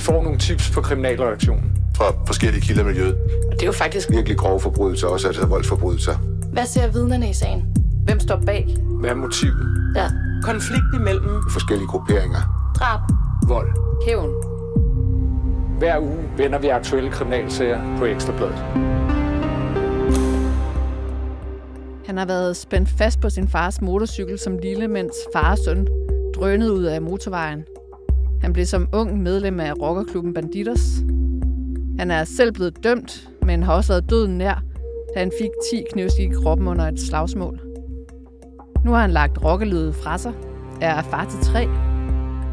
Vi får nogle tips på kriminalreaktionen. Fra forskellige kilder i miljøet. Og det er jo faktisk Virkelig grove forbrydelser, også altså voldsforbrydelser. Hvad ser vidnerne i sagen? Hvem står bag? Hvad er motivet? Ja. Konflikt imellem Forskellige grupperinger. Drab. Vold. Hævn. Hver uge vender vi aktuelle kriminalsager på Ekstrabladet. Han har været spændt fast på sin fars motorcykel som lille, mens far og søn drønede ud af motorvejen. Han blev som ung medlem af rockerklubben Banditos. Han er selv blevet dømt, men har også været døden nær, da han fik 10 knivstik i kroppen under et slagsmål. Nu har han lagt rockerlivet fra sig, er far til tre,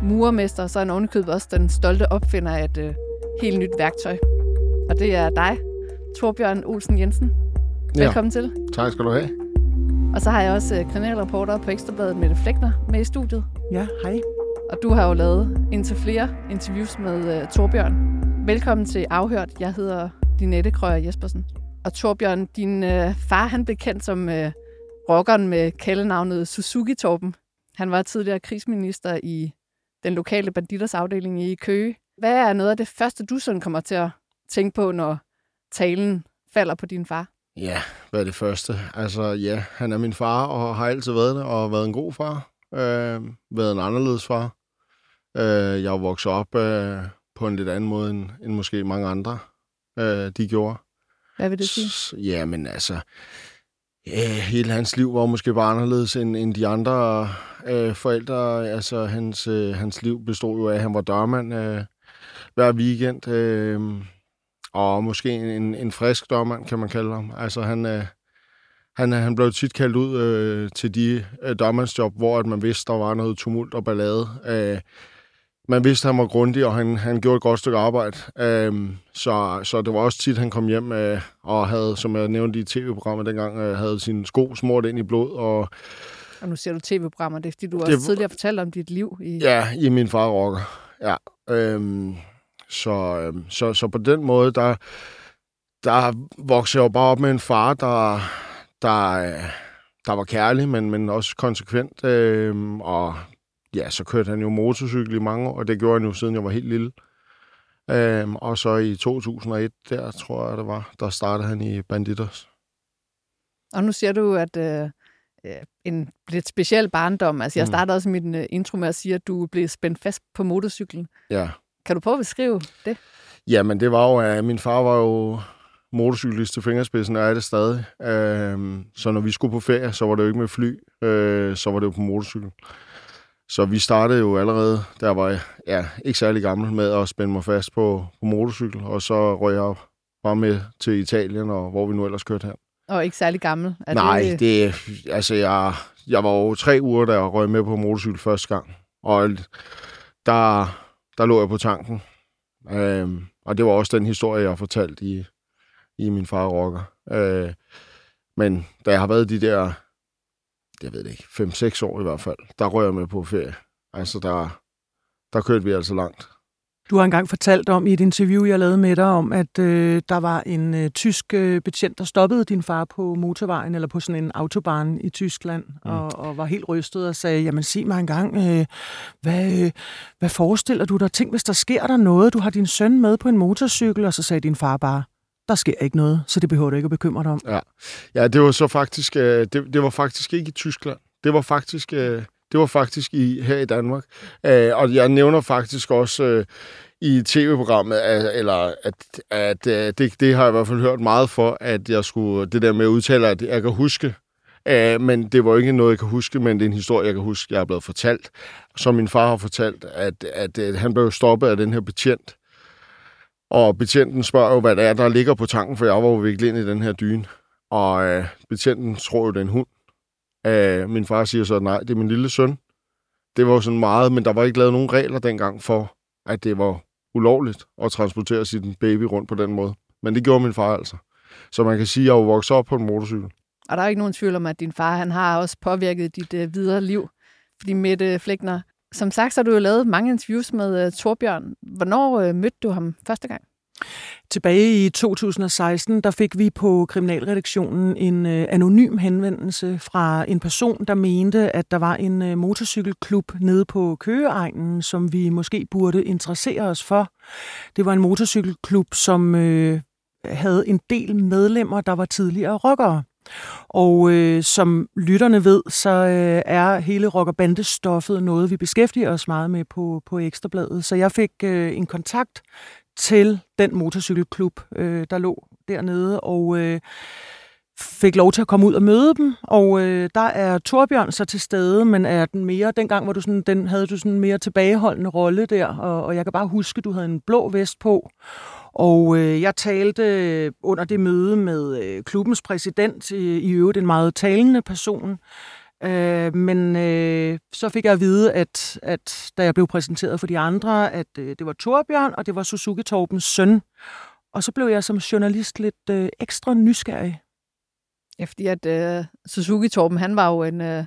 murermester, så er han ovenikøbet også den stolte opfinder af et øh, helt nyt værktøj. Og det er dig, Torbjørn Olsen Jensen. Velkommen ja. til. Tak skal du have. Og så har jeg også øh, kriminalreporter på Ekstrabladet, Mette Flækner, med i studiet. Ja, hej. Og du har jo lavet indtil flere interviews med uh, Torbjørn. Velkommen til Afhørt. Jeg hedder Linette Krøyer Jespersen. Og Torbjørn, din uh, far han blev kendt som uh, rockeren med kaldenavnet Suzuki Torben. Han var tidligere krigsminister i den lokale banditers afdeling i Køge. Hvad er noget af det første, du sådan kommer til at tænke på, når talen falder på din far? Ja, hvad er det første? Altså, ja, han er min far, og har altid været det, og været en god far. Øh, været en anderledes far. Øh, jeg vokset op øh, på en lidt anden måde, end, end måske mange andre, øh, de gjorde. Hvad vil det sige? S- Ja, men altså, øh, hele hans liv var måske bare anderledes end, end de andre øh, forældre. Altså, hans, øh, hans liv bestod jo af, at han var dørmand øh, hver weekend. Øh, og måske en, en frisk dørmand, kan man kalde ham. Altså, han, øh, han, han blev tit kaldt ud øh, til de øh, dørmandsjob, hvor at man vidste, der var noget tumult og ballade. Øh, man vidste, han var grundig, og han, han gjorde et godt stykke arbejde. Øh, så, så det var også tit, han kom hjem øh, og havde, som jeg nævnte i tv-programmet dengang, øh, havde sine sko smurt ind i blod. Og Og nu ser du tv-programmer, det er fordi, du Det- også tidligere fortalte om dit liv. I... Ja, i min far rocker. Ja. Øhm, så, øhm, så, så på den måde, der, der voksede jeg jo bare op med en far, der, der, øh, der var kærlig, men, men også konsekvent. Øhm, og ja, så kørte han jo motorcykel i mange år, og det gjorde han jo siden jeg var helt lille. Øhm, og så i 2001, der tror jeg det var, der startede han i Banditos. Og nu siger du, at øh, øh, en lidt speciel barndom, altså jeg Mm. startede også min øh, intro med at sige, at du blev spændt fast på motorcyklen. Ja. Kan du prøve at beskrive det? Jamen, det var jo, at min far var jo motorcyklist til fingerspidsen, og er det stadig. Øhm, så når vi skulle på ferie, så var det jo ikke med fly, øh, så var det jo på motorcykel. Så vi startede jo allerede, der var jeg ja, ikke særlig gammel, med at spænde mig fast på, på motorcykel, og så røg jeg bare med til Italien, og hvor vi nu ellers kørte hen. Og ikke særlig gammel. Er Nej, det, det, altså jeg, jeg var jo tre uger, da jeg røg med på motorcykel første gang. Og der, der lå jeg på tanken. Øhm, og det var også den historie, jeg har fortalt i, i min far rocker. Øh, men da jeg har været de der, jeg ved det ikke, 5-6 år i hvert fald, der røg jeg med på ferie. Altså der, der kørte vi altså langt. Du har engang fortalt om i et interview, jeg lavede med dig, om at øh, der var en øh, tysk øh, betjent, der stoppede din far på motorvejen eller på sådan en autobahn i Tyskland, mm. og, og var helt rystet og sagde, jamen sig mig engang, øh, hvad, øh, hvad forestiller du dig? Tænk, hvis der sker der noget, du har din søn med på en motorcykel, og så sagde din far bare, der sker ikke noget, så det behøver du ikke at bekymre dig om. Ja, ja det var så faktisk, øh, det, det var faktisk ikke i Tyskland. Det var faktisk, øh, det var faktisk i, her i Danmark. Øh, og jeg nævner faktisk også øh, i tv-programmet, at, eller at, at øh, det, det har jeg i hvert fald hørt meget for, at jeg skulle, det der med at udtale, at jeg kan huske, øh, men det var ikke noget, jeg kan huske, men det er en historie, jeg kan huske, jeg er blevet fortalt, som min far har fortalt, at, at, at han blev stoppet af den her betjent, og betjenten spørger jo, hvad det er, der ligger på tanken, for jeg var jo viklet ind i den her dyne. Og øh, betjenten tror jo, det er en hund. Øh, min far siger så, nej, det er min lille søn. Det var jo sådan meget, men der var ikke lavet nogen regler dengang for, at det var ulovligt at transportere sin baby rundt på den måde. Men det gjorde min far altså. Så man kan sige, at jeg er vokset op på en motorcykel. Og der er ikke nogen tvivl om, at din far han har også påvirket dit øh, videre liv. Fordi Mette Flækner, som sagt, så har du jo lavet mange interviews med uh, Torbjørn. Hvornår uh, mødte du ham første gang? Tilbage i 2016, der fik vi på Kriminalredaktionen en øh, anonym henvendelse fra en person, der mente, at der var en øh, motorcykelklub nede på Køgeegnen, som vi måske burde interessere os for. Det var en motorcykelklub, som øh, havde en del medlemmer, der var tidligere rockere. Og øh, som lytterne ved, så øh, er hele rock- og bandestoffet noget, vi beskæftiger os meget med på, på Ekstrabladet. Så jeg fik øh, en kontakt til den motorcykelklub, øh, der lå dernede, og øh, fik lov til at komme ud og møde dem. Og øh, der er Torbjørn så til stede, men er den mere, dengang hvor du sådan, den, havde du sådan en mere tilbageholdende rolle der, og, og jeg kan bare huske, du havde en blå vest på, og øh, jeg talte under det møde med øh, klubbens præsident, i, i øvrigt en meget talende person, Øh, men øh, så fik jeg at vide, at, at da jeg blev præsenteret for de andre, at øh, det var Torbjørn, og det var Suzuki Torbens søn. Og så blev jeg som journalist lidt øh, ekstra nysgerrig. Ja, fordi at øh, Suzuki Torben, han var jo en, øh,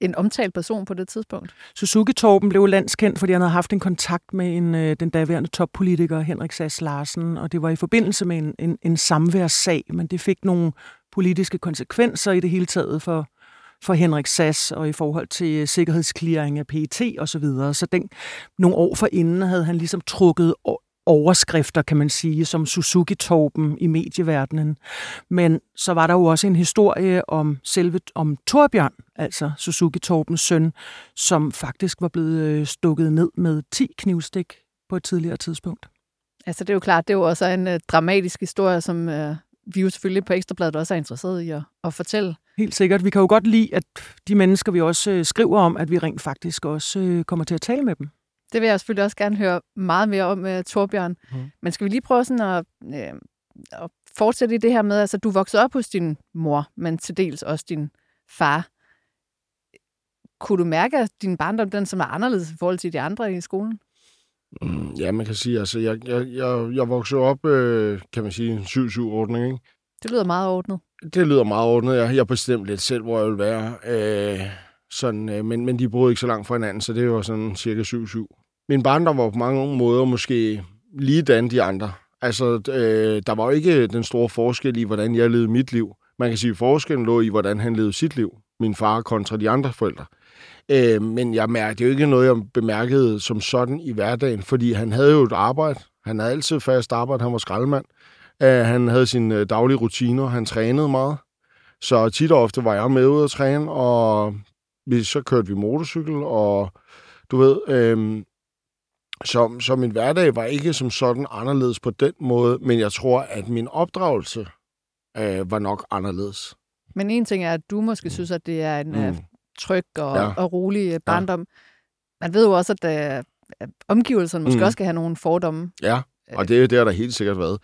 en omtalt person på det tidspunkt. Suzuki Torben blev landskendt, fordi han havde haft en kontakt med en, øh, den daværende toppolitiker Henrik Sass Larsen, og det var i forbindelse med en, en, en samværssag, men det fik nogle politiske konsekvenser i det hele taget for, for Henrik Sass og i forhold til øh, sikkerhedsklaring sikkerhedsklæring af PET og så videre. Så den, nogle år forinden havde han ligesom trukket overskrifter, kan man sige, som Suzuki-torben i medieverdenen. Men så var der jo også en historie om selve om Torbjørn, altså Suzuki-torbens søn, som faktisk var blevet øh, stukket ned med 10 knivstik på et tidligere tidspunkt. Altså det er jo klart, det er jo også en uh, dramatisk historie, som uh, vi jo selvfølgelig på Ekstrabladet også er interesseret i at, at fortælle. Helt sikkert. Vi kan jo godt lide, at de mennesker, vi også øh, skriver om, at vi rent faktisk også øh, kommer til at tale med dem. Det vil jeg selvfølgelig også gerne høre meget mere om, uh, Torbjørn. Mm. Men skal vi lige prøve sådan at, uh, at fortsætte i det her med, altså du voksede op hos din mor, men til dels også din far. Kunne du mærke, at din barndom den som er anderledes i forhold til de andre i skolen? Mm, ja, man kan sige, altså jeg, jeg, jeg, jeg voksede op, øh, kan man sige, en 7-7-ordning, ikke? Det lyder meget ordnet. Det lyder meget ordnet. Jeg, jeg bestemte lidt selv, hvor jeg vil være. Øh, sådan, øh, men, men de boede ikke så langt fra hinanden, så det var sådan cirka 7-7. Min barndom var på mange måder måske lige dan de andre. Altså, øh, der var jo ikke den store forskel i, hvordan jeg levede mit liv. Man kan sige, at forskellen lå i, hvordan han levede sit liv. Min far kontra de andre forældre. Øh, men jeg mærkede jo ikke noget, jeg bemærkede som sådan i hverdagen, fordi han havde jo et arbejde. Han havde altid fast arbejde. Han var skraldemand. Øh, han havde sine øh, daglige rutiner. Han trænede meget. Så tit og ofte var jeg med ud at træne, og vi, så kørte vi motorcykel, og du ved, øh, så, så min hverdag var ikke som sådan anderledes på den måde, men jeg tror, at min opdragelse øh, var nok anderledes. Men en ting er, at du måske synes, at det er en mm. uh, tryg og, ja. og rolig barndom. Ja. Man ved jo også, at uh, omgivelserne måske mm. også skal have nogle fordomme. Ja, og det, det har der helt sikkert været.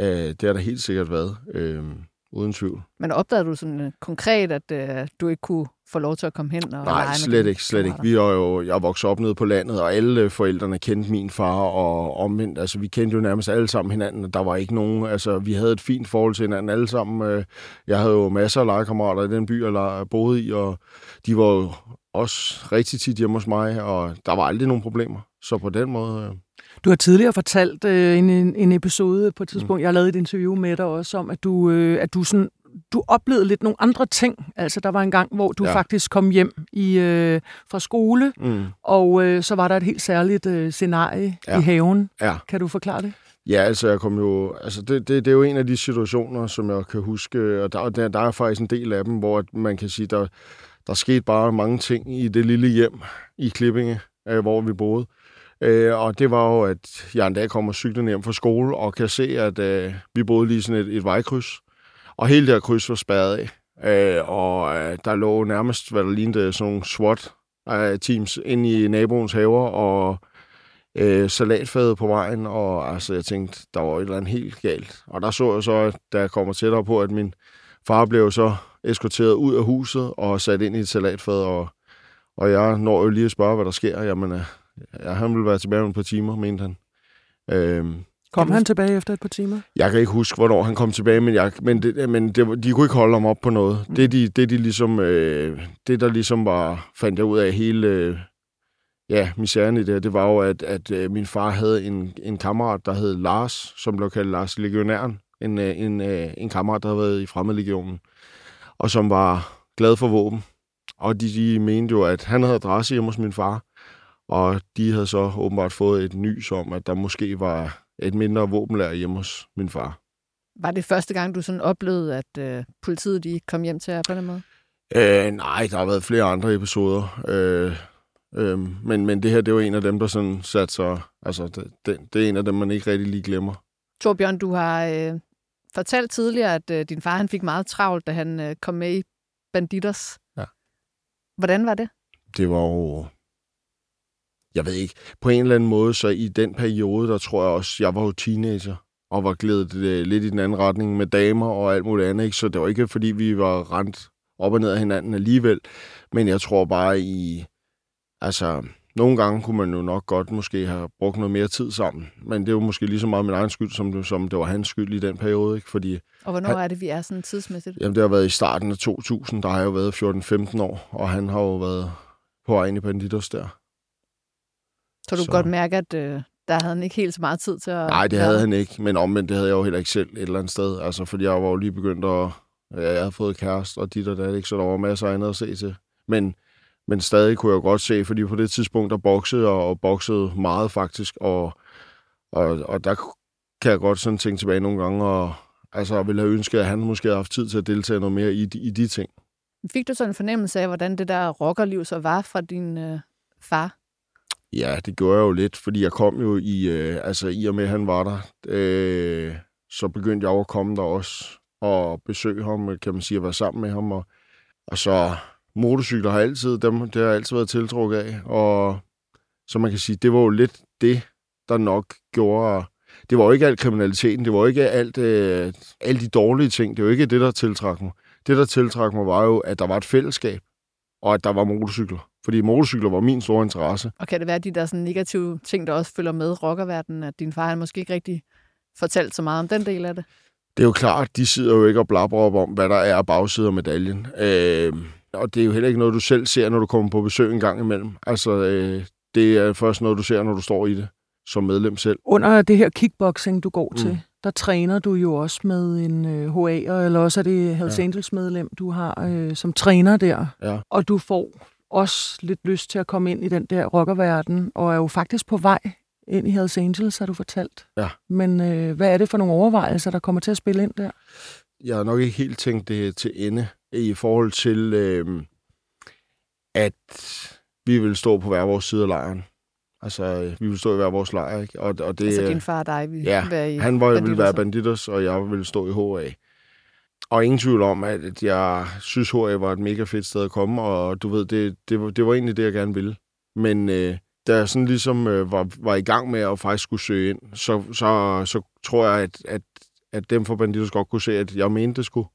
Uh, det har der helt sikkert været. Uh, uden tvivl. Men opdagede du sådan uh, konkret, at uh, du ikke kunne få lov til at komme hen og Nej, slet ikke, slet ikke. Vi er jo, jeg vokset op nede på landet, og alle forældrene kendte min far, og omvendt, altså vi kendte jo nærmest alle sammen hinanden, og der var ikke nogen, altså vi havde et fint forhold til hinanden alle sammen. Jeg havde jo masser af legekammerater i den by, jeg boede i, og de var jo også rigtig tit hjemme hos mig, og der var aldrig nogen problemer. Så på den måde... Du har tidligere fortalt øh, en, en episode på et tidspunkt, mm. jeg har lavet et interview med dig også, om at du, øh, at du sådan du oplevede lidt nogle andre ting. Altså, der var en gang, hvor du ja. faktisk kom hjem i øh, fra skole, mm. og øh, så var der et helt særligt øh, scenarie ja. i haven. Ja. Kan du forklare det? Ja, altså, jeg kom jo, altså det, det, det er jo en af de situationer, som jeg kan huske, og der, der, der er faktisk en del af dem, hvor man kan sige, der, der skete bare mange ting i det lille hjem i Klippinge, øh, hvor vi boede. Øh, Øh, og det var jo, at jeg en dag kommer cyklen hjem fra skole og kan se, at øh, vi boede lige sådan et, et vejkryds. Og hele det her kryds var spærret af. Øh, og øh, der lå nærmest, hvad der lignede, sådan nogle SWAT-teams øh, ind inde i naboens haver, og øh, salatfadet på vejen, og altså, jeg tænkte, der var et eller andet helt galt. Og der så jeg så, at da kommer tættere på, at min far blev så eskorteret ud af huset og sat ind i et salatfad, og, og jeg når jo lige at spørge, hvad der sker. Jamen, øh, ja, han ville være tilbage om et par timer, mente han. Øh, Kom han tilbage efter et par timer? Jeg kan ikke huske, hvornår han kom tilbage, men, jeg, men, det, men det, de kunne ikke holde ham op på noget. Mm. Det, de, det, de ligesom, øh, det, der ligesom var, fandt jeg ud af hele, ja, misæren i det, det var jo, at, at øh, min far havde en, en kammerat, der hed Lars, som blev kaldt Lars Legionæren. En, øh, en, øh, en kammerat, der havde været i Fremmedlegionen, og som var glad for våben. Og de, de mente jo, at han havde adresse hjemme hos min far, og de havde så åbenbart fået et nys om, at der måske var et mindre våbenlærer hjemme hos min far. Var det første gang, du sådan oplevede, at øh, politiet de kom hjem til jer på den måde? Øh, nej, der har været flere andre episoder. Øh, øh, men, men det her, det var en af dem, der sådan satte sig... Altså, det, det, det er en af dem, man ikke rigtig lige glemmer. Torbjørn, du har øh, fortalt tidligere, at øh, din far han fik meget travlt, da han øh, kom med i Banditers. Ja. Hvordan var det? Det var jo... Jeg ved ikke. På en eller anden måde, så i den periode, der tror jeg også, jeg var jo teenager og var glædet øh, lidt i den anden retning med damer og alt muligt andet. Ikke? Så det var ikke, fordi vi var rent op og ned af hinanden alligevel. Men jeg tror bare i... Altså, nogle gange kunne man jo nok godt måske have brugt noget mere tid sammen. Men det er jo måske lige så meget min egen skyld, som det, som det var hans skyld i den periode. Ikke? Fordi, Og hvornår er det, vi er sådan tidsmæssigt? jamen, det har været i starten af 2000. Der har jeg jo været 14-15 år, og han har jo været på vej ind i Banditos der. Så du så- godt mærke, at øh, der havde han ikke helt så meget tid til at... Nej, det havde han ikke, men omvendt, det havde jeg jo heller ikke selv et eller andet sted. Altså, fordi jeg var jo lige begyndt at... Ja, jeg havde fået kæreste og dit og dat, ikke? så der var masser af andet at se til. Men, men stadig kunne jeg godt se, fordi på det tidspunkt, der jeg, og boxede meget faktisk, og, og, og der kan jeg godt sådan tænke tilbage nogle gange, og altså, jeg ville have ønsket, at han måske havde haft tid til at deltage noget mere i, de- i de ting. Fik du sådan en fornemmelse af, hvordan det der rockerliv så var fra din øh, far? Ja, det gjorde jeg jo lidt, fordi jeg kom jo i, øh, altså i og med, at han var der, øh, så begyndte jeg jo at komme der også og besøge ham, øh, kan man sige, at være sammen med ham. Og, og så motorcykler har altid, dem, det har altid været tiltrukket af, og så man kan sige, det var jo lidt det, der nok gjorde, det var jo ikke alt kriminaliteten, det var jo ikke alt, øh, alle de dårlige ting, det var jo ikke det, der tiltrak mig. Det, der tiltrak mig, var jo, at der var et fællesskab, og at der var motorcykler. Fordi motorcykler var min store interesse. Og kan det være de der sådan negative ting, der også følger med rockerverdenen, at din far han måske ikke rigtig fortalt så meget om den del af det? Det er jo klart, de sidder jo ikke og blabber op om, hvad der er af bagside af medaljen. Øh, og det er jo heller ikke noget, du selv ser, når du kommer på besøg en gang imellem. Altså, øh, det er først noget, du ser, når du står i det som medlem selv. Under det her kickboxing, du går Mm. til, der træner du jo også med en øh, HA'er, eller også er det Hells Ja. Angels medlem, du har øh, som træner der. Ja. Og du får også lidt lyst til at komme ind i den der rockerverden, og er jo faktisk på vej ind i Hells Angels, har du fortalt. Ja. Men øh, hvad er det for nogle overvejelser, der kommer til at spille ind der? Jeg har nok ikke helt tænkt det til ende i forhold til, øh, at vi vil stå på hver vores side af lejren. Altså, vi vil stå i hver vores lejr, ikke? Og, og det, altså din far og dig vil ja, være i Han var, ville være så. Banditos, og jeg ville stå i HA. Og ingen tvivl om, at jeg synes, HA var et mega fedt sted at komme, og du ved, det, det, var, det var egentlig det, jeg gerne ville. Men øh, da jeg sådan ligesom øh, var, var i gang med at faktisk skulle søge ind, så, så, så tror jeg, at, at, at dem fra Banditos godt kunne se, at jeg mente det skulle.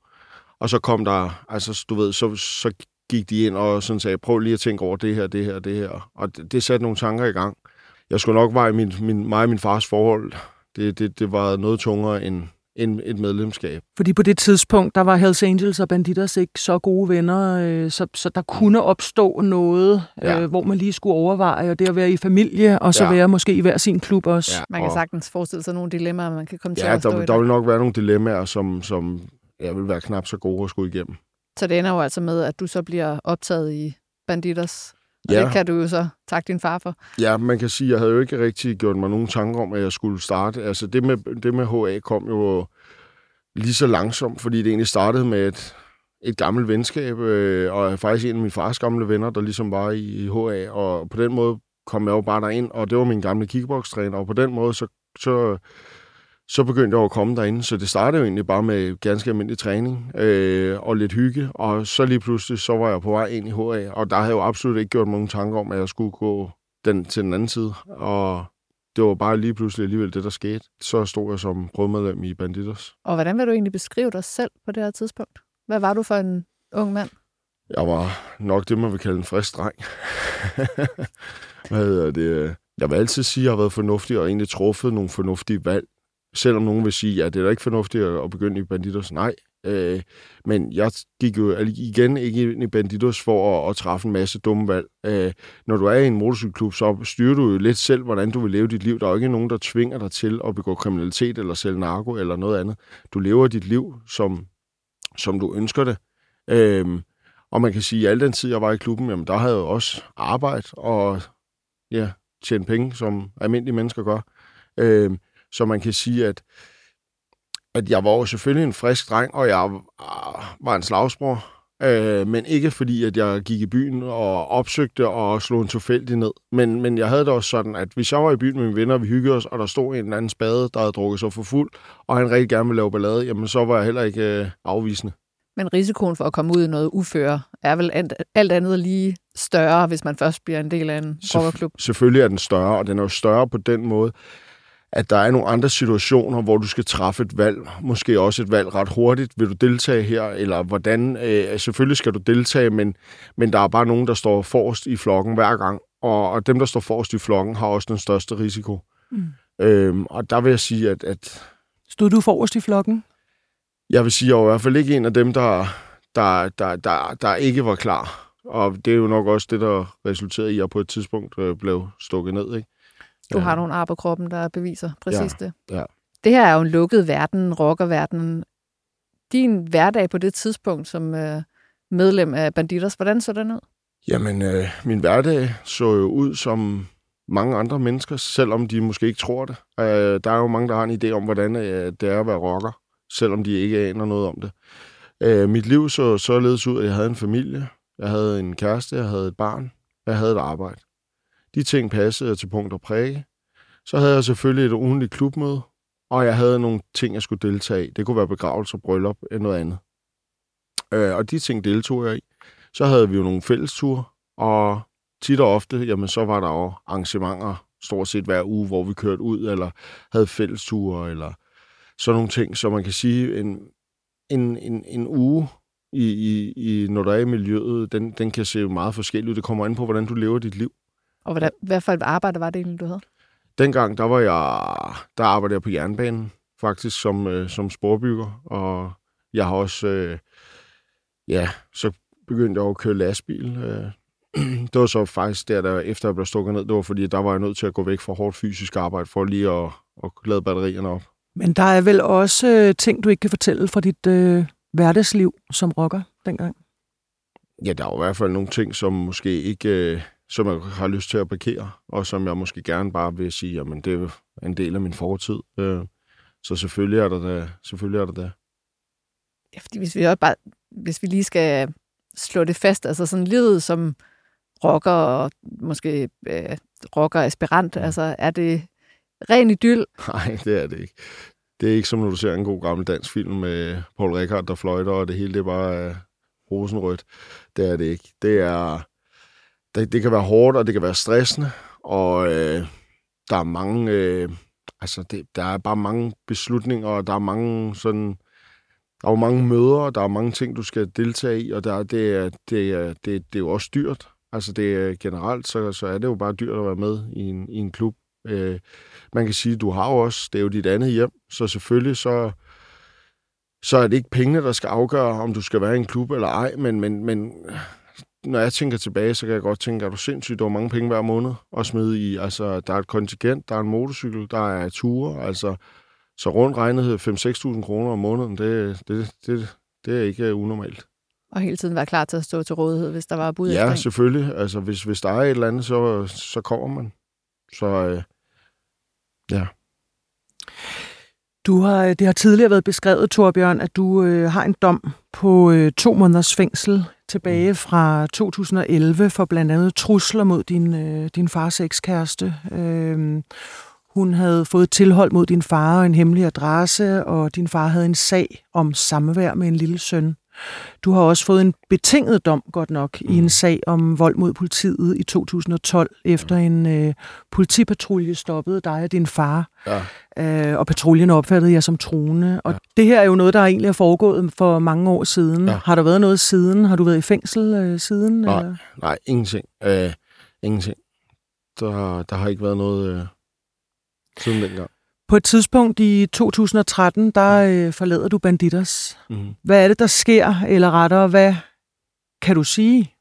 Og så kom der, altså du ved, så, så gik de ind og sådan sagde, prøv lige at tænke over det her, det her, det her. Og det, det satte nogle tanker i gang. Jeg skulle nok veje min, min, mig og min fars forhold det, det, det var noget tungere end, end et medlemskab. Fordi på det tidspunkt, der var Hells Angels og Banditos ikke så gode venner, øh, så, så der kunne opstå noget, Ja. øh, hvor man lige skulle overveje, og det at være i familie, og så Ja. være måske i hver sin klub også. Ja, Man kan og- sagtens forestille sig nogle dilemmaer, man kan komme til Ja, at stå der, i. der Der. vil nok være nogle dilemmaer, som, som jeg vil være knap så gode at skulle igennem. Så det ender jo altså med, at du så bliver optaget i Banditos. Og Ja. det kan du jo så takke din far for. Ja, man kan sige, at jeg havde jo ikke rigtig gjort mig nogen tanker om, at jeg skulle starte. Altså det med, det med HA kom jo lige så langsomt, fordi det egentlig startede med et, et gammelt venskab, øh, og faktisk en af mine fars gamle venner, der ligesom var i, i HA, og på den måde kom jeg jo bare derind, og det var min gamle kickbox-træner, og på den måde, så, så, så begyndte jeg at komme derinde, så det startede jo egentlig bare med ganske almindelig træning øh, og lidt hygge, og så lige pludselig, så var jeg på vej ind i HA, og der havde jeg jo absolut ikke gjort mig nogen tanker om, at jeg skulle gå den til den anden side, og det var bare lige pludselig alligevel det, der skete. Så stod jeg som prøvemedlem i Banditos. Og hvordan vil du egentlig beskrive dig selv på det her tidspunkt? Hvad var du for en ung mand? Jeg var nok det, man vil kalde en frisk dreng. Hvad hedder det? Jeg vil altid sige, at jeg har været fornuftig og egentlig truffet nogle fornuftige valg. Selvom nogen vil sige, at det er da ikke fornuftigt at begynde i Banditos. Nej, Øh, men jeg gik jo igen ikke ind i Bandidos for at, at træffe en masse dumme valg. Øh, når du er i en motorcykelklub, så styrer du jo lidt selv, hvordan du vil leve dit liv. Der er jo ikke nogen, der tvinger dig til at begå kriminalitet eller sælge narko eller noget andet. Du lever dit liv, som, som du ønsker det. Øh, og man kan sige, at al den tid, jeg var i klubben, jamen, der havde jeg også arbejde og ja, tjene penge, som almindelige mennesker gør. Øh, så man kan sige, at at jeg var jo selvfølgelig en frisk dreng, og jeg var en slagsbror. Øh, men ikke fordi, at jeg gik i byen og opsøgte og slog en tilfældig ned. Men, men jeg havde det også sådan, at hvis jeg var i byen med mine venner, og vi hyggede os, og der stod en eller anden spade, der havde drukket sig for fuld, og han rigtig gerne ville lave ballade, jamen så var jeg heller ikke øh, afvisende. Men risikoen for at komme ud i noget uføre er vel alt andet lige større, hvis man først bliver en del af en rockerklub? Selvfølgelig er den større, og den er jo større på den måde, at der er nogle andre situationer, hvor du skal træffe et valg, måske også et valg ret hurtigt. Vil du deltage her, eller hvordan? Øh, selvfølgelig skal du deltage, men, men der er bare nogen, der står forrest i flokken hver gang, og, og dem, der står forrest i flokken, har også den største risiko. Mm. Øhm, og der vil jeg sige, at, at... Stod du forrest i flokken? Jeg vil sige, at jeg var i hvert fald ikke en af dem, der, der, der, der, der ikke var klar. Og det er jo nok også det, der resulterede i, at jeg på et tidspunkt øh, blev stukket ned. Ikke? Du ja. har nogle ar på kroppen, der beviser præcis ja. det. Ja. Det her er jo en lukket verden, rockerverden. Din hverdag på det tidspunkt som øh, medlem af Banditos, hvordan så den ud? Jamen, øh, min hverdag så jo ud som mange andre mennesker, selvom de måske ikke tror det. Øh, der er jo mange, der har en idé om, hvordan øh, det er at være rocker, selvom de ikke aner noget om det. Øh, mit liv så således ud, at jeg havde en familie, jeg havde en kæreste, jeg havde et barn, jeg havde et arbejde. De ting passede til punkt og præge. Så havde jeg selvfølgelig et ugenligt klubmøde, og jeg havde nogle ting, jeg skulle deltage i. Det kunne være begravelse, bryllup eller noget andet. Øh, og de ting deltog jeg i. Så havde vi jo nogle fællesture, og tit og ofte, jamen så var der jo arrangementer stort set hver uge, hvor vi kørte ud, eller havde fællesture, eller sådan nogle ting. Så man kan sige, en, en, en, en uge, i, i, i, når der er i miljøet, den, den kan se meget forskellig ud. Det kommer an på, hvordan du lever dit liv. Og hvad, hvad for et arbejde var det egentlig, du havde? Dengang, der var jeg, der arbejdede jeg på jernbanen, faktisk som, øh, som sporbygger, og jeg har også, øh, ja, så begyndte jeg at køre lastbil. Øh. Det var så faktisk der, der, efter jeg blev stukket ned, det var fordi, der var jeg nødt til at gå væk fra hårdt fysisk arbejde, for lige at, at lade batterierne op. Men der er vel også øh, ting, du ikke kan fortælle fra dit øh, hverdagsliv som rocker dengang? Ja, der er jo i hvert fald nogle ting, som måske ikke... Øh, som jeg har lyst til at parkere, og som jeg måske gerne bare vil sige, jamen det er en del af min fortid. Øh, så selvfølgelig er der det. Selvfølgelig er der det. Ja, fordi hvis vi, også bare, hvis vi lige skal slå det fast, altså sådan livet som rocker og måske øh, rocker aspirant, ja. altså er det ren idyll? Nej, det er det ikke. Det er ikke som når du ser en god gammel dansk film med Paul Rickard, der fløjter, og det hele det er bare øh, rosenrødt. Det er det ikke. Det er det, det kan være hårdt, og det kan være stressende, og øh, der er mange, øh, altså det, der er bare mange beslutninger, og der er mange sådan, der er jo mange møder, og der er mange ting, du skal deltage i, og der, det, er, det, er, det, det er jo også dyrt. Altså det er generelt, så, så er det jo bare dyrt at være med i en, i en klub. Øh, man kan sige, du har jo også, det er jo dit andet hjem, så selvfølgelig så, så er det ikke pengene, der skal afgøre, om du skal være i en klub eller ej, men, men, men når jeg tænker tilbage, så kan jeg godt tænke, at du sindssygt, der var mange penge hver måned at smide i. Altså, der er et kontingent, der er en motorcykel, der er ture, altså, så rundt regnet 5-6.000 kroner om måneden, det, det, det, det er ikke unormalt. Og hele tiden være klar til at stå til rådighed, hvis der var bud Ja, efter selvfølgelig. Altså, hvis, hvis der er et eller andet, så, så kommer man. Så, øh, ja. Du har, det har tidligere været beskrevet, Torbjørn, at du øh, har en dom på øh, to måneders fængsel tilbage mm. fra 2011 for blandt andet trusler mod din, øh, din fars ekskæreste. Øh, hun havde fået tilhold mod din far og en hemmelig adresse, og din far havde en sag om samvær med en lille søn. Du har også fået en betinget dom, godt nok, mm. i en mm. sag om vold mod politiet i 2012, efter en øh, politipatrulje stoppede dig og din far. Ja. Øh, og patruljen opfattede jer som truende. Og ja. det her er jo noget, der egentlig er foregået for mange år siden. Ja. Har der været noget siden? Har du været i fængsel øh, siden? Nej, eller? nej ingenting. Øh, ingenting. Der, der har ikke været noget øh, siden dengang. På et tidspunkt i 2013, der øh, forlader du Banditers. Mm. Hvad er det, der sker, eller rettere, hvad kan du sige?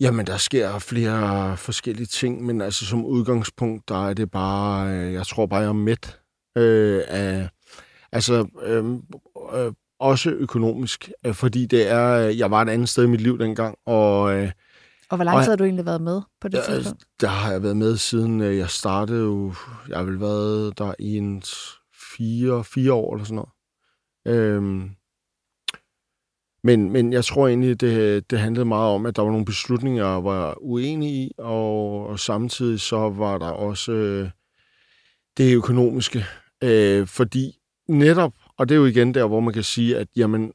Jamen, der sker flere forskellige ting, men altså som udgangspunkt, der er det bare, øh, jeg tror bare, jeg er mæt øh, af, altså øh, øh, også økonomisk, øh, fordi det er, jeg var et andet sted i mit liv dengang, og øh, Og hvor lang tid har du egentlig været med på det der, tidspunkt? der har jeg været med siden øh, jeg startede jo, jeg har vel været der i en fire, fire år eller sådan noget. Øhm, men, men jeg tror egentlig, det, det handlede meget om, at der var nogle beslutninger, jeg var uenig i, og, og samtidig så var der også øh, det økonomiske. Øh, fordi netop, og det er jo igen der, hvor man kan sige, at jamen,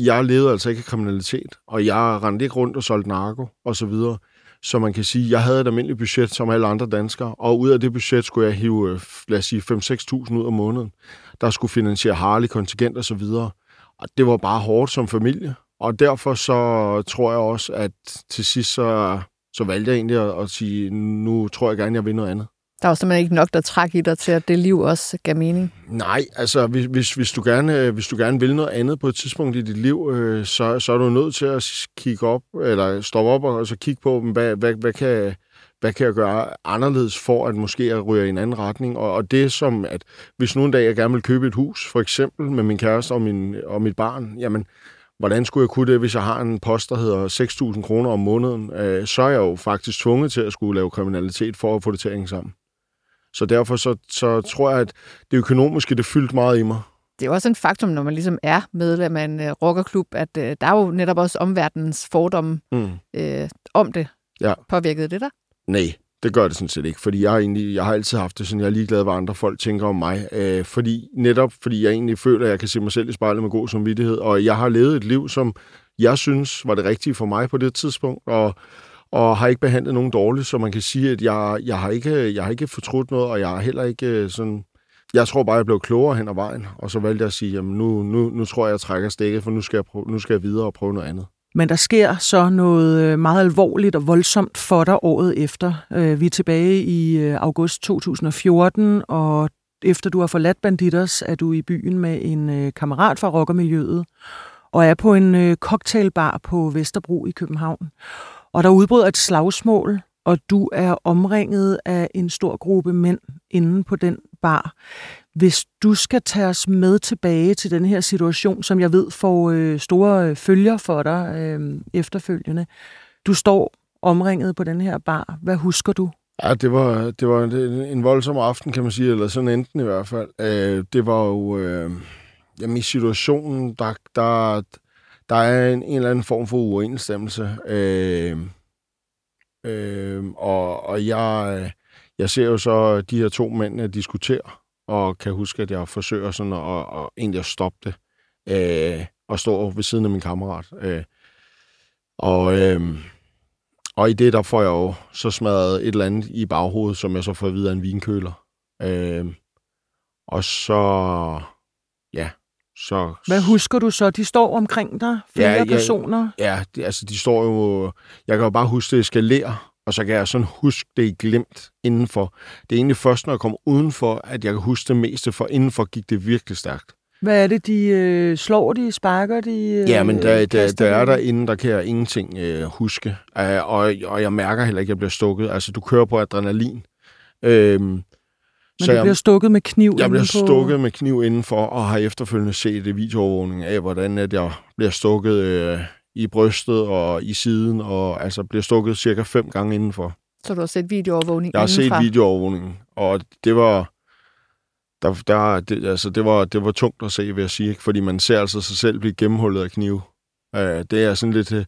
jeg levede altså ikke af kriminalitet, og jeg rendte ikke rundt og solgte narko og så videre. Så man kan sige, jeg havde et almindeligt budget som alle andre danskere, og ud af det budget skulle jeg hive, øh, lad os sige, 5-6.000 ud om måneden. Der skulle finansiere Harley, kontingent og så videre. Og det var bare hårdt som familie. Og derfor så tror jeg også, at til sidst så, så valgte jeg egentlig at, at sige, nu tror jeg gerne, jeg vil noget andet. Der var simpelthen ikke nok, der træk i dig til, at det liv også gav mening. Nej, altså hvis, hvis, hvis, du gerne, øh, hvis du gerne vil noget andet på et tidspunkt i dit liv, øh, så, så er du nødt til at kigge op, eller stoppe op og, og så kigge på, hvad, hvad, hvad, kan, hvad kan jeg gøre anderledes for, at måske jeg ryger i en anden retning. Og, og det som, at hvis nu en dag jeg gerne vil købe et hus, for eksempel med min kæreste og, min, og mit barn, jamen, hvordan skulle jeg kunne det, hvis jeg har en post, der hedder 6.000 kroner om måneden? Øh, så er jeg jo faktisk tvunget til at skulle lave kriminalitet for at få det til at hænge sammen. Så derfor så, så tror jeg, at det økonomiske, det fyldte meget i mig. Det er jo også en faktum, når man ligesom er medlem af en uh, rockerklub, at uh, der er jo netop også omverdens fordomme Mm. uh, om det. Ja. Påvirkede det dig? Nej, det gør det sådan set ikke, fordi jeg har, egentlig, jeg har altid haft det sådan, jeg er ligeglad, hvad andre folk tænker om mig. Øh, fordi, netop fordi jeg egentlig føler, at jeg kan se mig selv i spejlet med god samvittighed, og jeg har levet et liv, som jeg synes var det rigtige for mig på det tidspunkt, og, og har ikke behandlet nogen dårligt, så man kan sige, at jeg, jeg, har, ikke, jeg har ikke fortrudt noget, og jeg har heller ikke øh, sådan... Jeg tror bare, jeg blev klogere hen ad vejen, og så valgte jeg at sige, jamen nu, nu, nu tror jeg, jeg trækker stikket, for nu skal jeg, prøve, nu skal jeg videre og prøve noget andet. Men der sker så noget øh, meget alvorligt og voldsomt for dig året efter. Øh, vi er tilbage i august 2014, og efter du har forladt Banditers, er du i byen med en øh, kammerat fra rockermiljøet, og er på en øh, cocktailbar på Vesterbro i København. Og der udbryder et slagsmål, og du er omringet af en stor gruppe mænd inde på den bar. Hvis du skal tage os med tilbage til den her situation, som jeg ved får øh, store øh, følger for dig øh, efterfølgende. Du står omringet på den her bar. Hvad husker du? Ja, det var, det var en, en voldsom aften, kan man sige, eller sådan enten i hvert fald. Øh, det var jo... Øh, jamen, i situationen, der, der, der er en, en eller anden form for uoverensstemmelse. Øh, øh, og, og jeg, jeg ser jo så de her to mænd diskutere, og kan huske, at jeg forsøger sådan at, at egentlig at stoppe det, øh, og stå ved siden af min kammerat. Øh, og, øh, og i det, der får jeg jo så smadret et eller andet i baghovedet, som jeg så får videre en vinkøler. Øh, og så, ja, så... Hvad husker du så? De står omkring dig, flere Ja, ja. personer. Ja, det, altså de står jo... Jeg kan jo bare huske, det eskalerer, og så kan jeg sådan huske det i glemt indenfor. Det er egentlig først, når jeg kommer udenfor, at jeg kan huske det meste, for indenfor gik det virkelig stærkt. Hvad er det, de øh, slår de, sparker de? Øh, Ja, men der, der, der er de? derinde, der kan jeg ingenting øh, huske. Uh, og, og jeg mærker heller ikke, at jeg bliver stukket. Altså, du kører på adrenalin. Øhm, Men så du jeg, bliver stukket med kniv jeg bliver på... stukket med kniv indenfor, og har efterfølgende set det videoovervågning af, hvordan at jeg bliver stukket øh, i brystet og i siden, og altså bliver stukket cirka fem gange indenfor. Så du har set videoovervågning Jeg har set indenfra. videoovervågningen, og det var... Der, der, det, altså, det, var, det var tungt at se, vil jeg sige, ikke? fordi man ser altså sig selv blive gennemhullet af knive. Uh, det er sådan lidt... øh,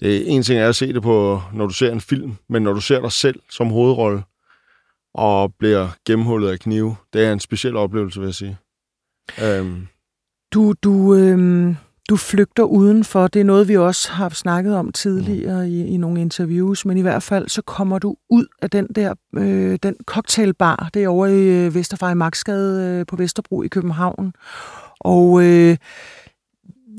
Det, en ting er at se det på, når du ser en film, men når du ser dig selv som hovedrolle, og bliver gennemhullet af knive, det er en speciel oplevelse, vil jeg sige. Um, Du, du, øh, du flygter udenfor. Det er noget, vi også har snakket om tidligere i, i nogle interviews, men i hvert fald så kommer du ud af den der øh, den cocktailbar, det er over i øh, Vesterfej Magtsgade øh, på Vesterbro i København. Og øh,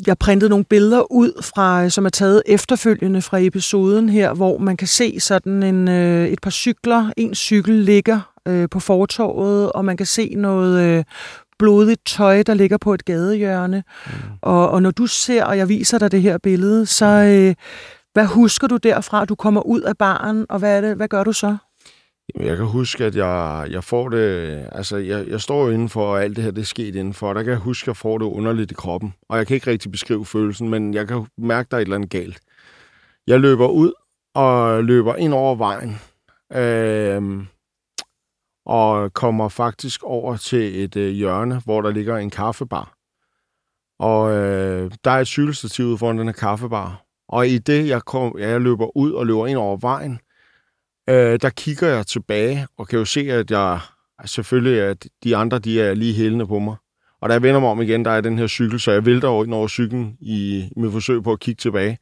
jeg printede nogle billeder ud, fra, som er taget efterfølgende fra episoden her, hvor man kan se sådan en, øh, et par cykler. En cykel ligger øh, på fortorvet, og man kan se noget øh, blodigt tøj, der ligger på et gadehjørne. Mm. Og, og når du ser, og jeg viser dig det her billede, så øh, hvad husker du derfra? Du kommer ud af baren, og hvad, er det, hvad gør du så? Jeg kan huske, at jeg, jeg får det... Altså, jeg, jeg står jo indenfor, og alt det her, det er sket indenfor. Der kan jeg huske, at jeg får det underligt i kroppen. Og jeg kan ikke rigtig beskrive følelsen, men jeg kan mærke, at der er et eller andet galt. Jeg løber ud og løber ind over vejen. Øh, og kommer faktisk over til et øh, hjørne, hvor der ligger en kaffebar. Og øh, der er et cykelstativ ude foran den her kaffebar. Og i det, jeg, kom, jeg løber ud og løber ind over vejen, øh, der kigger jeg tilbage og kan jo se, at jeg selvfølgelig, at de andre, de er lige hælende på mig. Og da jeg vender mig om igen, der er den her cykel, så jeg vælter over, ind over cyklen i, mit forsøg på at kigge tilbage.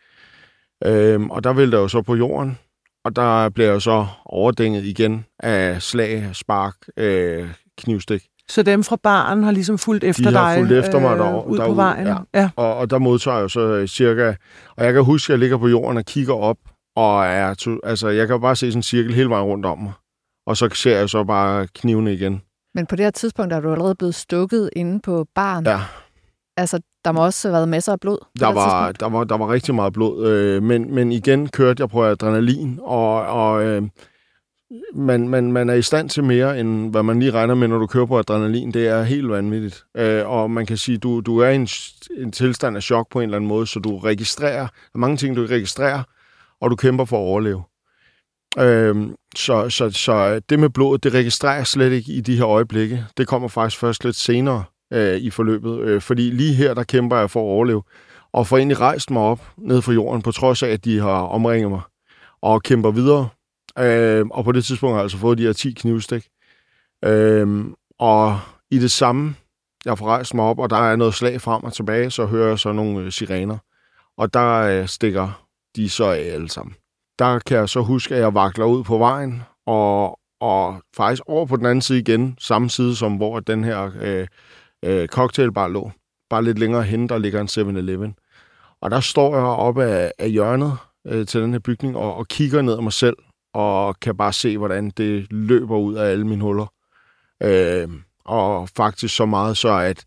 Øhm, og der vælter jeg jo så på jorden, og der bliver jeg så overdænget igen af slag, spark, øh, knivstik. Så dem fra baren har ligesom fulgt efter De har dig fulgt efter mig øh, derovre- ud på vejen? ja. ja. Og, og der modtager jeg jo så cirka... Og jeg kan huske, at jeg ligger på jorden og kigger op, og er to, altså, jeg kan jo bare se sådan en cirkel hele vejen rundt om mig. Og så ser jeg så bare knivene igen. Men på det her tidspunkt er du allerede blevet stukket inde på baren. Ja. Altså, der må også have været masser af blod. Der var, der, var, der var rigtig meget blod, øh, men, men igen kørte jeg på adrenalin, og, og øh, man, man, man er i stand til mere, end hvad man lige regner med, når du kører på adrenalin. Det er helt vanvittigt. Øh, og man kan sige, du, du er i en, en tilstand af chok på en eller anden måde, så du registrerer, der er mange ting, du ikke registrerer, og du kæmper for at overleve. Øhm, så, så, så det med blodet, det registrerer jeg slet ikke i de her øjeblikke. Det kommer faktisk først lidt senere øh, i forløbet, øh, fordi lige her, der kæmper jeg for at overleve og får egentlig rejst mig op ned fra jorden, på trods af, at de har omringet mig, og kæmper videre. Øh, og på det tidspunkt har jeg altså fået de her 10 knivstik. Øh, og i det samme, jeg får rejst mig op, og der er noget slag frem og tilbage, så hører jeg så nogle øh, sirener. Og der øh, stikker de så af alle sammen. Der kan jeg så huske, at jeg vakler ud på vejen, og, og faktisk over på den anden side igen, samme side som hvor den her øh, øh, cocktailbar lå bare lidt længere hen, der ligger en 7-Eleven. Og der står jeg oppe af, af hjørnet øh, til den her bygning og, og kigger ned af mig selv, og kan bare se, hvordan det løber ud af alle mine huller. Øh, og faktisk så meget så, at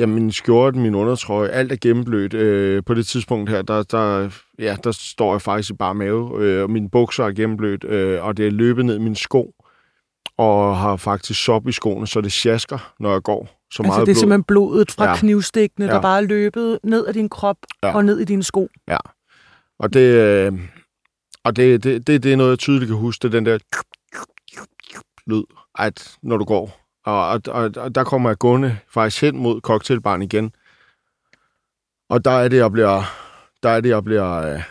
jamen, min skjorte, min undertrøje, alt er gennemblødt. Øh, på det tidspunkt her, der, der, ja, der står jeg faktisk i bare mave, øh, og mine bukser er gennemblødt, øh, og det er løbet ned i mine sko, og har faktisk sop i skoene, så det sjasker, når jeg går. Så Altså meget det er blod. simpelthen blodet fra ja. Ja. knivstikkene, ja. der Ja. bare er løbet ned af din krop Ja. og ned i dine sko. Og det, øh, og det, det, det, det er noget, jeg tydeligt kan huske, det er den der lyd, at når du går. Og, og, og, og der kommer jeg gående faktisk hen mod cocktailbaren igen. Og der er det, jeg bliver... Der er det, jeg bliver... Øh,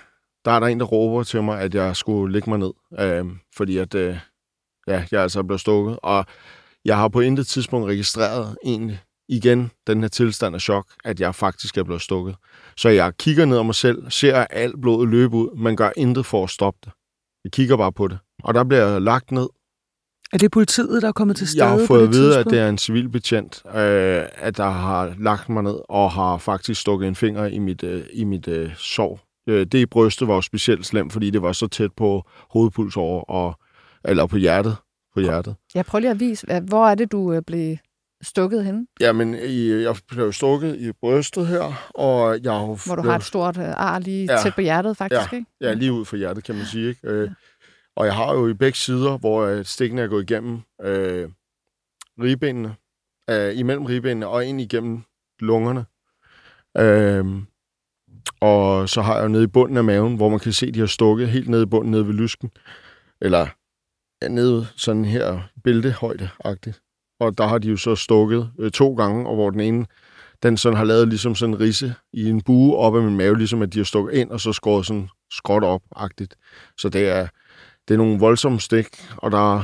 der er der en, der råber til mig, at jeg skulle lægge mig ned. Øh, fordi at... Øh, ja, jeg er altså blevet stukket. Og jeg har på intet tidspunkt registreret egentlig igen den her tilstand af chok, at jeg faktisk er blevet stukket. Så jeg kigger ned om mig selv, ser alt blodet løbe ud, men gør intet for at stoppe det. Jeg kigger bare på det. Og der bliver jeg lagt ned. Er det politiet, der er kommet til stede Jeg har fået at vide, at det er en civilbetjent, øh, at der har lagt mig ned og har faktisk stukket en finger i mit, øh, i mit øh, sår. Øh, det i brystet var jo specielt slemt, fordi det var så tæt på hovedpuls over, og, eller på hjertet. På hjertet. Jeg prøver lige at vise, hvor er det, du øh, blev stukket henne? Jamen, i, jeg blev stukket i brystet her, og jeg har Hvor du har et stort øh, ar lige Ja. tæt på hjertet, faktisk, ikke? Ja, lige ud for hjertet, kan man sige. Ikke? Øh, og jeg har jo i begge sider, hvor øh, stikkene er gået igennem øh, ribbenene, øh, imellem ribbenene og ind igennem lungerne. Øh, og så har jeg jo nede i bunden af maven, hvor man kan se, de har stukket helt nede i bunden, nede ved lysken. Eller ja, nede sådan her bæltehøjde-agtigt. Og der har de jo så stukket øh, to gange, og hvor den ene, den sådan har lavet ligesom sådan en risse i en bue op af min mave, ligesom at de har stukket ind, og så skåret sådan skråt op-agtigt. Så det er, det er nogle voldsomme stik, og der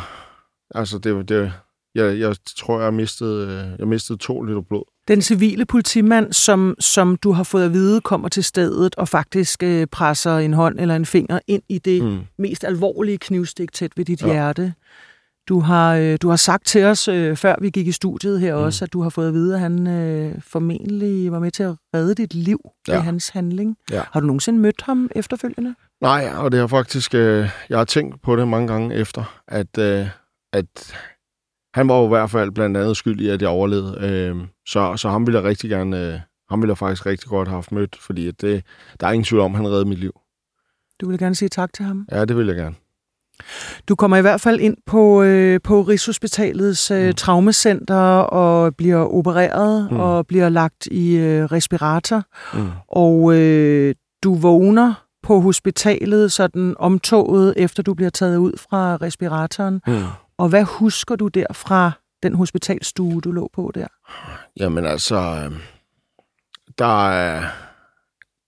altså det, det jeg, jeg tror, jeg mistet, øh, jeg mistede to liter blod. Den civile politimand, som, som du har fået at vide, kommer til stedet og faktisk øh, presser en hånd eller en finger ind i det mm. Mest alvorlige knivstik tæt ved dit. Ja. hjerte. Du har, øh, du har sagt til os, øh, før vi gik i studiet her mm. også, at du har fået at vide, at han øh, formentlig var med til at redde dit liv ja. I hans handling. Ja. Har du nogensinde mødt ham efterfølgende? Nej, og det har faktisk, øh, jeg har tænkt på det mange gange efter, at, øh, at han var jo i hvert fald blandt andet skyld i, at jeg overlevede. Øh, så, så ham ville jeg rigtig gerne, øh, ham ville jeg faktisk rigtig godt have haft mødt, fordi at det, der er ingen tvivl om, at han reddede mit liv. Du vil gerne sige tak til ham? Ja, det vil jeg gerne. Du kommer i hvert fald ind på, øh, på Rigshospitalets øh, mm. traumacenter og bliver opereret mm. og bliver lagt i øh, respirator. Mm. Og øh, du vågner på hospitalet, sådan omtoget, efter du bliver taget ud fra respiratoren. Mm. Og hvad husker du der fra den hospitalstue, du lå på der? Jamen altså, øh, der er...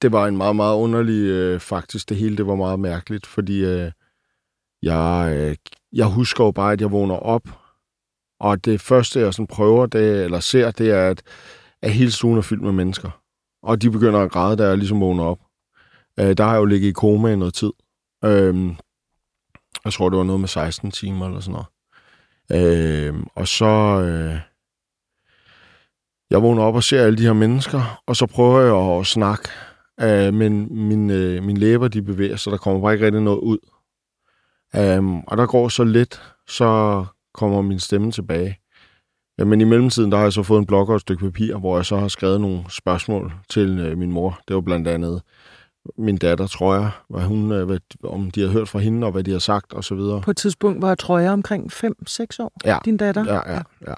Det var en meget, meget underlig, øh, faktisk. Det hele det var meget mærkeligt, fordi øh, jeg, øh, jeg husker jo bare, at jeg vågner op, og det første, jeg sådan prøver, det, eller ser, det er, at, at hele stuen er fyldt med mennesker. Og de begynder at græde, da jeg ligesom vågner op. Øh, der har jeg jo ligget i koma i noget tid. Øh, jeg tror, det var noget med 16 timer eller sådan noget. Øh, og så... Øh, jeg vågner op og ser alle de her mennesker, og så prøver jeg at snakke, øh, men min, øh, mine læber de bevæger sig, der kommer bare ikke rigtig noget ud. Um, og der går så lidt, så kommer min stemme tilbage. Men i mellemtiden, der har jeg så fået en blok og et stykke papir, hvor jeg så har skrevet nogle spørgsmål til øh, min mor. Det var blandt andet min datter, tror jeg, hvad hun, øh, hvad, om de har hørt fra hende, og hvad de har sagt, og så videre. På et tidspunkt var Trøje omkring 5-6 år, ja. din datter? Ja, ja, ja.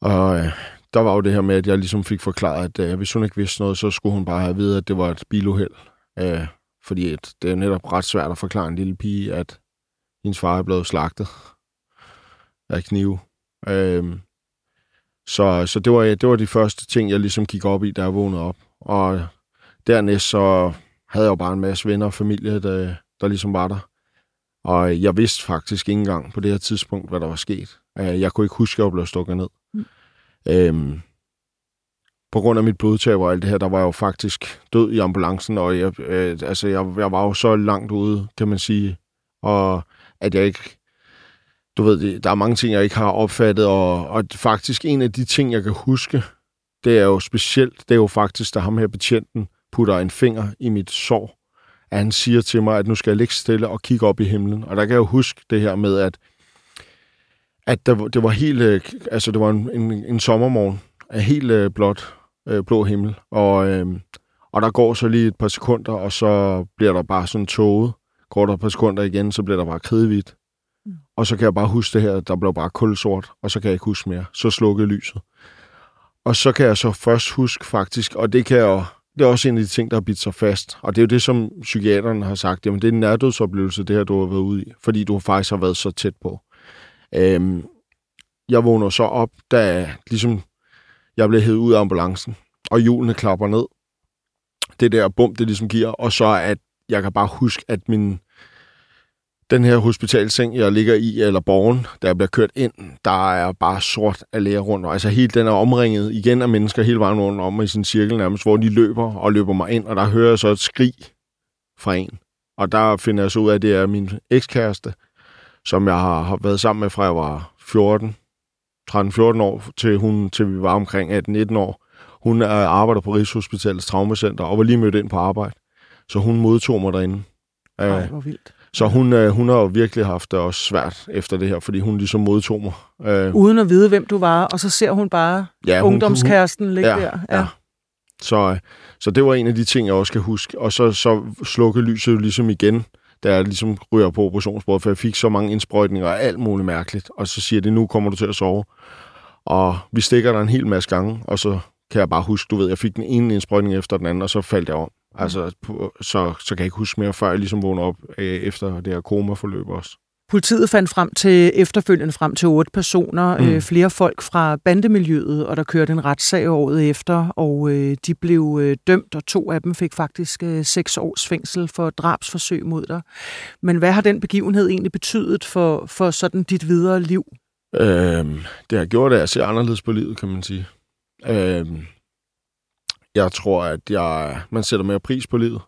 Og øh, der var jo det her med, at jeg ligesom fik forklaret, at øh, hvis hun ikke vidste noget, så skulle hun bare have at vide, at det var et biluheld. Øh, fordi at det er netop ret svært at forklare en lille pige, at hendes far er blevet slagtet af knive. Øhm, så så det, var, det var de første ting, jeg ligesom gik op i, da jeg vågnede op. Og dernæst så havde jeg jo bare en masse venner og familie, der, der ligesom var der. Og jeg vidste faktisk ikke engang på det her tidspunkt, hvad der var sket. Øh, jeg kunne ikke huske, at jeg blev stukket ned. Mm. Øhm, på grund af mit blodtab og alt det her, der var jeg jo faktisk død i ambulancen, og jeg, øh, altså, jeg, jeg var jo så langt ude, kan man sige, og at jeg ikke... Du ved, der er mange ting, jeg ikke har opfattet, og, og faktisk en af de ting, jeg kan huske, det er jo specielt, det er jo faktisk, da ham her betjenten putter en finger i mit sår, at han siger til mig, at nu skal jeg ligge stille og kigge op i himlen. Og der kan jeg jo huske det her med, at, at der, det var helt, øh, altså det var en, en, en sommermorgen af helt øh, blåt, øh, blå himmel, og, øh, og der går så lige et par sekunder, og så bliver der bare sådan tåget, Går der par sekunder igen, så bliver der bare kridhvidt. Mm. Og så kan jeg bare huske det her, der blev bare kulsort, og så kan jeg ikke huske mere. Så slukkede lyset. Og så kan jeg så først huske faktisk, og det kan jeg det er også en af de ting, der har bidt sig fast. Og det er jo det, som psykiaterne har sagt. Jamen, det er en nærdødsoplevelse, det her, du har været ude i. Fordi du faktisk har været så tæt på. Øhm, jeg vågner så op, da ligesom jeg blev hævet ud af ambulancen, og hjulene klapper ned. Det der bum, det ligesom giver. Og så at jeg kan bare huske, at min den her hospitalseng, jeg ligger i, eller borgen, der bliver kørt ind, der er bare sort af læger rundt. Altså helt den er omringet igen af mennesker hele vejen rundt om i sin cirkel nærmest, hvor de løber og løber mig ind, og der hører jeg så et skrig fra en. Og der finder jeg så ud af, at det er min ekskæreste, som jeg har været sammen med fra jeg var 14, 13-14 år, til, hun, til vi var omkring 18-19 år. Hun arbejder på Rigshospitalets Traumacenter og var lige mødt ind på arbejde. Så hun modtog mig derinde. Ej, hvor vildt. Så hun, øh, hun har jo virkelig haft det også svært efter det her, fordi hun ligesom modtog mig. Øh, Uden at vide, hvem du var, og så ser hun bare ja, hun, ungdomskæresten ligge ja, der. Ja. ja. Så, så det var en af de ting, jeg også kan huske. Og så, så slukke lyset jo ligesom igen, da jeg ligesom ryger på operationsbordet, for jeg fik så mange indsprøjtninger og alt muligt mærkeligt. Og så siger det, nu kommer du til at sove. Og vi stikker der en hel masse gange, og så kan jeg bare huske, du ved, jeg fik den ene indsprøjtning efter den anden, og så faldt jeg om. Altså, så, så kan jeg ikke huske mere, før jeg ligesom vågner op øh, efter det her koma-forløb også. Politiet fandt frem til efterfølgende frem til otte personer, mm. øh, flere folk fra bandemiljøet, og der kørte en retssag året efter, og øh, de blev øh, dømt, og to af dem fik faktisk øh, seks års fængsel for drabsforsøg mod dig. Men hvad har den begivenhed egentlig betydet for, for sådan dit videre liv? Øhm, det har gjort, at jeg ser anderledes på livet, kan man sige. Øhm, jeg tror, at jeg, man sætter mere pris på livet.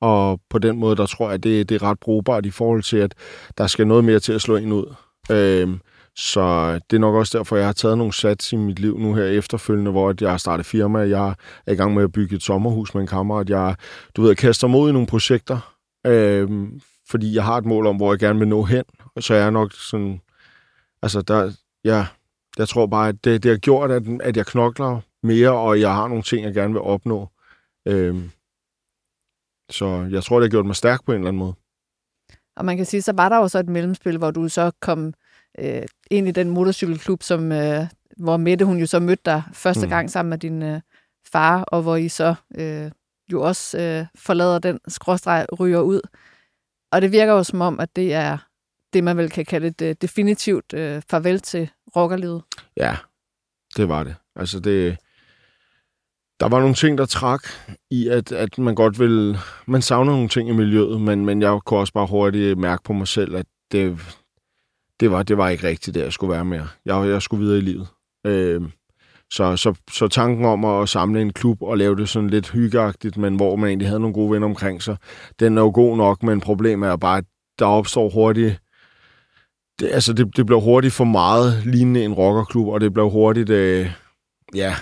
Og på den måde, der tror jeg, at det, det er ret brugbart i forhold til, at der skal noget mere til at slå ind ud. Øhm, så det er nok også derfor, jeg har taget nogle sats i mit liv nu her efterfølgende, hvor jeg har startet firma, jeg er i gang med at bygge et sommerhus med en kammerat, jeg, du ved, jeg kaster mod i nogle projekter, øhm, fordi jeg har et mål om, hvor jeg gerne vil nå hen. Så jeg er nok sådan, altså der, ja, jeg tror bare, at det, det har gjort, at, at jeg knokler mere, og jeg har nogle ting, jeg gerne vil opnå. Øhm, så jeg tror, det har gjort mig stærk på en eller anden måde. Og man kan sige, så var der jo så et mellemspil, hvor du så kom øh, ind i den motorcykelklub, som, øh, hvor Mette hun jo så mødte dig første Mm. gang sammen med din øh, far, og hvor I så øh, jo også øh, forlader den skråstreg ryger ud. Og det virker jo som om, at det er det, man vel kan kalde et øh, definitivt øh, farvel til rockerlivet. Ja, det var det. Altså det... Der var nogle ting, der trak i, at, at man godt vil... Man savner nogle ting i miljøet, men, men jeg kunne også bare hurtigt mærke på mig selv, at det, det, var, det var ikke rigtigt, det jeg skulle være mere. Jeg, jeg skulle videre i livet. Øh, så, så, så tanken om at samle en klub og lave det sådan lidt hyggeagtigt, men hvor man egentlig havde nogle gode venner omkring sig, den er jo god nok, men problemet er bare, at der opstår hurtigt det, altså det, det blev hurtigt for meget lignende en rockerklub, og det blev hurtigt, øh, ja,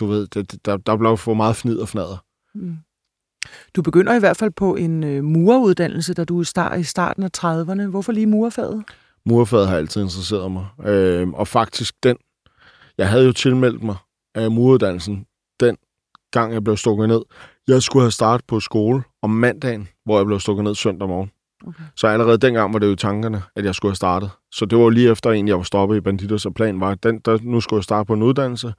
du ved, det, der, der blev for meget fnid og fnader. Mm. Du begynder i hvert fald på en øh, mureruddannelse, da du er i starten af 30'erne. Hvorfor lige murerfaget? Murfaget har altid interesseret mig, øh, og faktisk den, jeg havde jo tilmeldt mig af muruddannelsen, den gang jeg blev stukket ned. Jeg skulle have startet på skole om mandagen, hvor jeg blev stukket ned søndag morgen. Okay. Så allerede dengang var det jo tankerne, at jeg skulle have startet. Så det var lige efter en, jeg var stoppet i Banditos, og planen var, at den, der, nu skulle jeg starte på en uddannelse.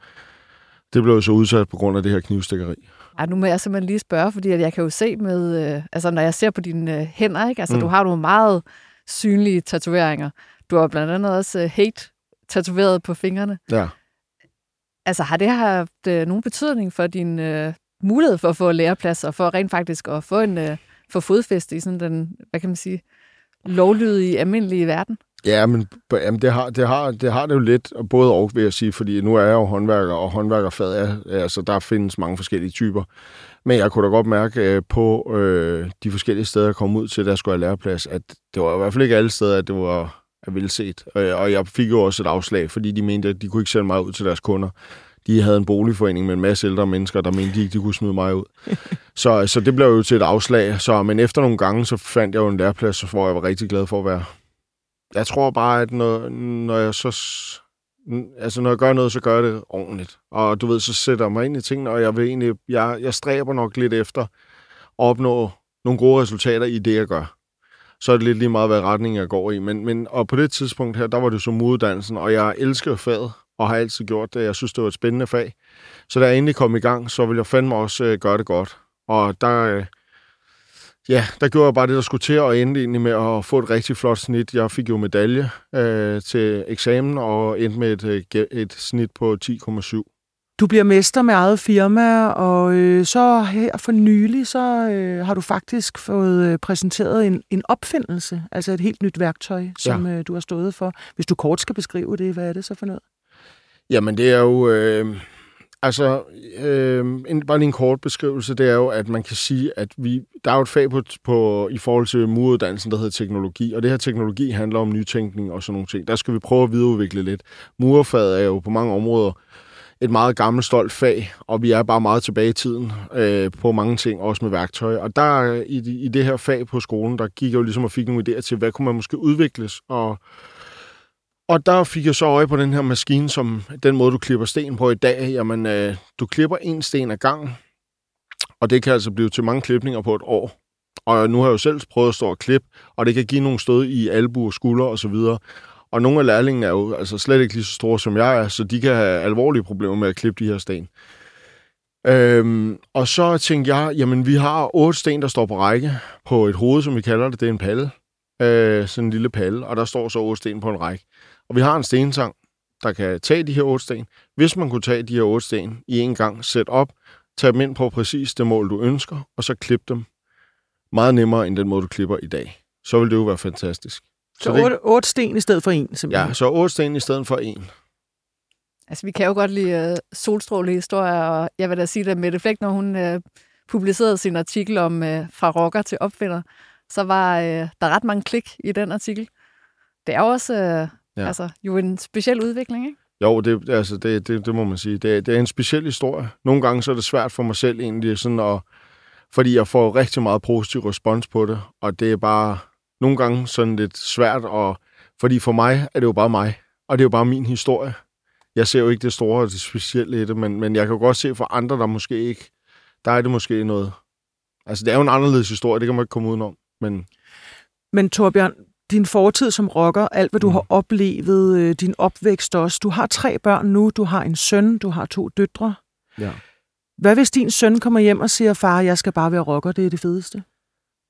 Det blev jo så udsat på grund af det her knivstikkeri. Ej, nu må jeg simpelthen lige spørge, fordi at jeg kan jo se med, øh, altså når jeg ser på dine øh, hænder, ikke? Altså Mm. du har nogle meget synlige tatoveringer. Du har blandt andet også øh, hate tatoveret på fingrene. Ja. Altså har det haft øh, nogen betydning for din øh, mulighed for at få læreplads, og for rent faktisk at få en øh, få fodfæste i sådan den, hvad kan man sige, lovlydige, almindelige verden? Ja, men jamen, det, har, det, har, det har det jo lidt, og både og, vil jeg sige, fordi nu er jeg jo håndværker, og håndværkerfad er, altså der findes mange forskellige typer. Men jeg kunne da godt mærke øh, på øh, de forskellige steder, jeg kom ud til, der skulle jeg læreplads, at det var i hvert fald ikke alle steder, at det var er velset. Øh, og jeg fik jo også et afslag, fordi de mente, at de kunne ikke sende mig ud til deres kunder. De havde en boligforening med en masse ældre mennesker, der mente, de ikke de kunne smide mig ud. så, så det blev jo til et afslag. Så, men efter nogle gange, så fandt jeg jo en læreplads, hvor jeg var rigtig glad for at være. Jeg tror bare, at når, når jeg så... Altså, når jeg gør noget, så gør jeg det ordentligt. Og du ved, så sætter jeg mig ind i tingene, og jeg vil egentlig... Jeg, jeg stræber nok lidt efter at opnå nogle gode resultater i det, jeg gør. Så er det lidt lige meget, hvad retning jeg går i. Men, men, og på det tidspunkt her, der var det så moduddannelsen, og jeg elsker faget, og har altid gjort det. Jeg synes, det var et spændende fag. Så da jeg endelig kom i gang, så ville jeg fandme også øh, gøre det godt. Og der, øh, ja, der gjorde jeg bare det, der skulle til, og endte egentlig med at få et rigtig flot snit. Jeg fik jo medalje øh, til eksamen, og endte med et, øh, et snit på 10,7. Du bliver mester med eget firma, og øh, så her for nylig, så øh, har du faktisk fået øh, præsenteret en, en opfindelse, altså et helt nyt værktøj, som øh, du har stået for. Hvis du kort skal beskrive det, hvad er det så for noget? Jamen, det er jo... Øh, altså, øh, en, bare lige en kort beskrivelse, det er jo, at man kan sige, at vi, der er jo et fag på, på, i forhold til muruddannelsen, der hedder teknologi, og det her teknologi handler om nytænkning og sådan nogle ting. Der skal vi prøve at videreudvikle lidt. Murerfaget er jo på mange områder et meget gammelt, stolt fag, og vi er bare meget tilbage i tiden øh, på mange ting, også med værktøj. Og der i, i det her fag på skolen, der gik jeg jo ligesom og fik nogle idéer til, hvad kunne man måske udvikles, og og der fik jeg så øje på den her maskine, som den måde, du klipper sten på i dag. Jamen, øh, du klipper en sten ad gangen, og det kan altså blive til mange klipninger på et år. Og nu har jeg jo selv prøvet at stå og klippe, og det kan give nogle stød i albu og skulder og så videre. Og nogle af lærlingene er jo altså slet ikke lige så store, som jeg er, så de kan have alvorlige problemer med at klippe de her sten. Øhm, og så tænkte jeg, jamen vi har otte sten, der står på række på et hoved, som vi kalder det. Det er en palle. Øh, sådan en lille palle, og der står så otte sten på en række. Og vi har en stensang, der kan tage de her otte sten. Hvis man kunne tage de her otte sten i en gang, sæt op, tage dem ind på præcis det mål, du ønsker, og så klippe dem meget nemmere, end den måde, du klipper i dag. Så vil det jo være fantastisk. Så det- otte, otte sten i stedet for en, simpelthen. Ja, så otte sten i stedet for en. Altså, vi kan jo godt lide uh, solstrålehistorier, og jeg vil da sige, at Mette Flæk, når hun uh, publicerede sin artikel om uh, fra rocker til opfinder, så var uh, der ret mange klik i den artikel. Det er jo også uh, ja. altså, jo en speciel udvikling, ikke? Jo, det, altså, det, det, det må man sige. Det, det er en speciel historie. Nogle gange så er det svært for mig selv egentlig, sådan at, fordi jeg får rigtig meget positiv respons på det, og det er bare nogle gange sådan lidt svært, og, fordi for mig er det jo bare mig, Og det er jo bare min historie. Jeg ser jo ikke det store og det specielle i det, men, men jeg kan jo godt se for andre, der måske ikke... Der er det måske noget... Altså, det er jo en anderledes historie, det kan man ikke komme udenom. Men Men Torbjørn, din fortid som rocker, alt hvad du Mm. har oplevet, øh, din opvækst også. Du har tre børn nu, du har en søn, du har to døtre. ja. Hvad hvis din søn kommer hjem og siger, far, jeg skal bare være rocker, det er det fedeste?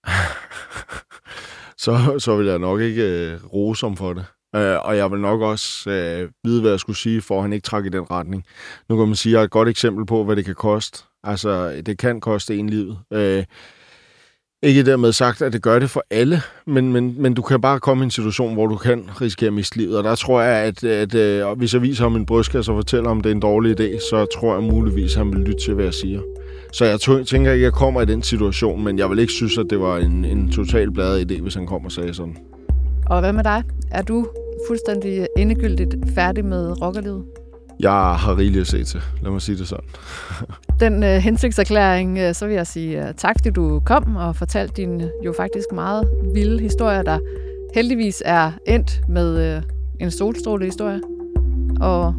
så, så vil jeg nok ikke øh, rose ham for det. Øh, og jeg vil nok også øh, vide, hvad jeg skulle sige, for at han ikke trækker i den retning. Nu kan man sige, at jeg er et godt eksempel på, hvad det kan koste. Altså, det kan koste en livet. Øh, ikke dermed sagt, at det gør det for alle, men, men, men du kan bare komme i en situation, hvor du kan risikere at miste livet. Og der tror jeg, at, at øh, at hvis jeg viser ham en brystkasse og fortæller, om det er en dårlig idé, så tror jeg muligvis, at han vil lytte til, hvad jeg siger. Så jeg tænker ikke, at jeg kommer i den situation, men jeg vil ikke synes, at det var en, en total bladet idé, hvis han kom og sagde sådan. Og hvad med dig? Er du fuldstændig endegyldigt færdig med rockerlivet? Jeg har rigeligt at se til. Lad mig sige det sådan. Den øh, hensigtserklæring, øh, så vil jeg sige øh, tak, fordi du kom og fortalte din øh, jo faktisk meget vilde historie, der heldigvis er endt med øh, en solstråle historie. Og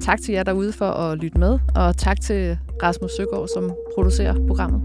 tak til jer derude for at lytte med, og tak til Rasmus Søgaard, som producerer programmet.